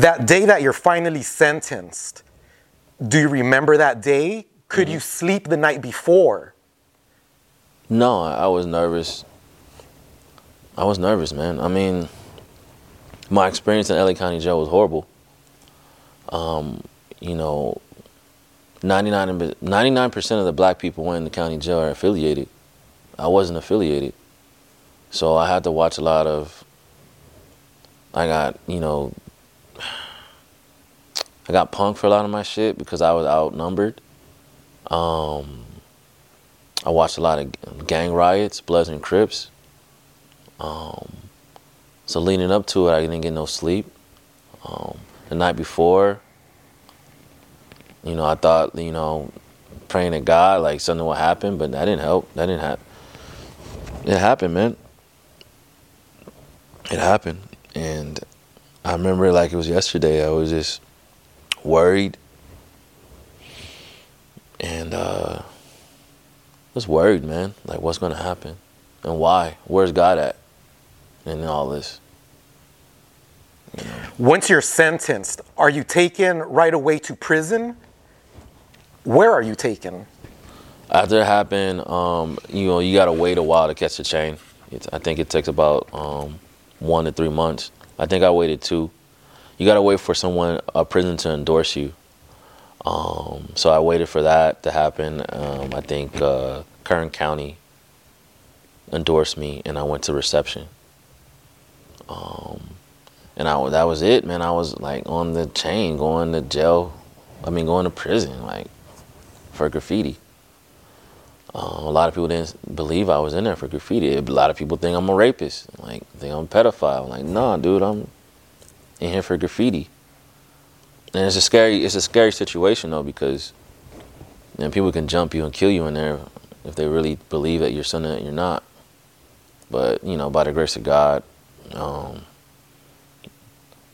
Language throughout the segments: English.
That day that you're finally sentenced, do you remember that day? Could you sleep the night before? No, I was nervous. I was nervous, man. I mean, my experience in LA County Jail was horrible. Um, you know, 99 percent of the black people went in the county jail are affiliated. I wasn't affiliated, so I had to watch a lot of. I got you know. I got punked for a lot of my shit because I was outnumbered. Um, I watched a lot of gang riots, Bloods and Crips. Um, so leading up to it, I didn't get no sleep. Um, the night before, you know, I thought, you know, praying to God like something would happen, but that didn't help. That didn't happen. It happened, man. It happened, and I remember it like it was yesterday. I was just worried, and uh, just worried, man. Like, what's gonna happen, and why? Where's God at in all this? Once you're sentenced, are you taken right away to prison? Where are you taken? After it happened, um, you know, you gotta wait a while to catch the chain. It's, I think it takes about um, one to three months. I think I waited two. You gotta wait for someone, a prison, to endorse you. Um, so I waited for that to happen. Um, I think uh, Kern County endorsed me, and I went to reception. Um, and I that was it, man. I was like on the chain, going to jail. I mean, going to prison, like for graffiti. Uh, a lot of people didn't believe I was in there for graffiti. A lot of people think I'm a rapist, like think I'm a pedophile. like, nah, dude, I'm in here for graffiti. And it's a scary, it's a scary situation though because you know, people can jump you and kill you in there if they really believe that you're something that you're not. But you know, by the grace of God, um,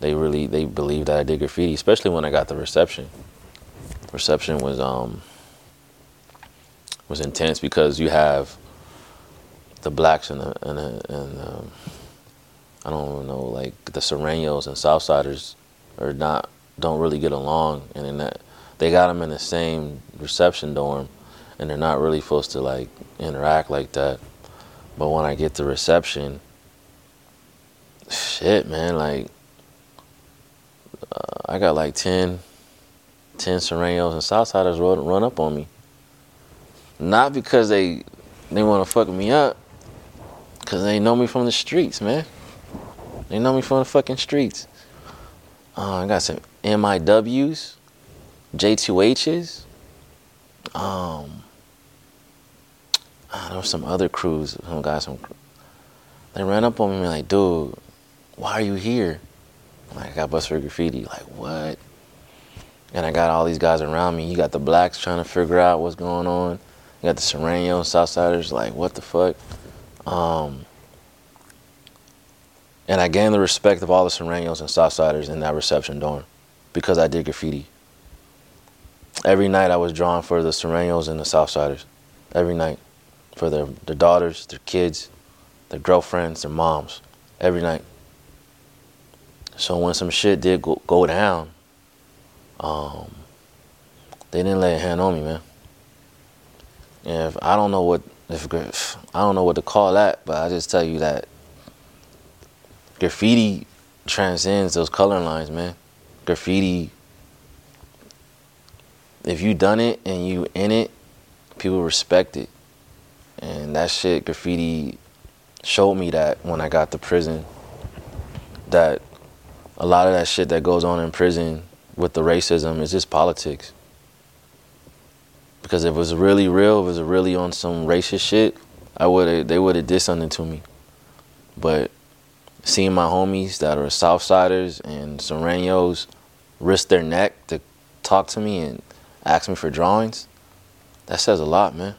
they really they believed that I did graffiti, especially when I got the reception. Reception was um was intense because you have the blacks and the and, the, and the, I don't know like the Sureños and Southsiders are not don't really get along, and in that they got them in the same reception dorm, and they're not really supposed to like interact like that. But when I get to reception, shit, man, like uh, I got like 10, 10 Sureños and Southsiders run, run up on me. Not because they they want to fuck me up, because they know me from the streets, man. They know me from the fucking streets. Uh, I got some MIWs, J2Hs. Um, there were some other crews. Some guys, some they ran up on me like, dude, why are you here? Like, I got bust for graffiti. Like, what? And I got all these guys around me. You got the blacks trying to figure out what's going on. You got the Sureños, Southsiders, like, what the fuck? Um, and I gained the respect of all the Sureños and Southsiders in that reception dorm because I did graffiti. Every night I was drawing for the Sureños and the Southsiders. Every night. For their, their daughters, their kids, their girlfriends, their moms. Every night. So when some shit did go, go down, um, they didn't lay a hand on me, man. If I don't know what if I don't know what to call that, but I just tell you that graffiti transcends those color lines, man. Graffiti, if you done it and you in it, people respect it. And that shit, graffiti, showed me that when I got to prison, that a lot of that shit that goes on in prison with the racism is just politics. Because if it was really real, if it was really on some racist shit, I would they would have did something to me. But seeing my homies that are Southsiders and Sureños risk their neck to talk to me and ask me for drawings, that says a lot, man.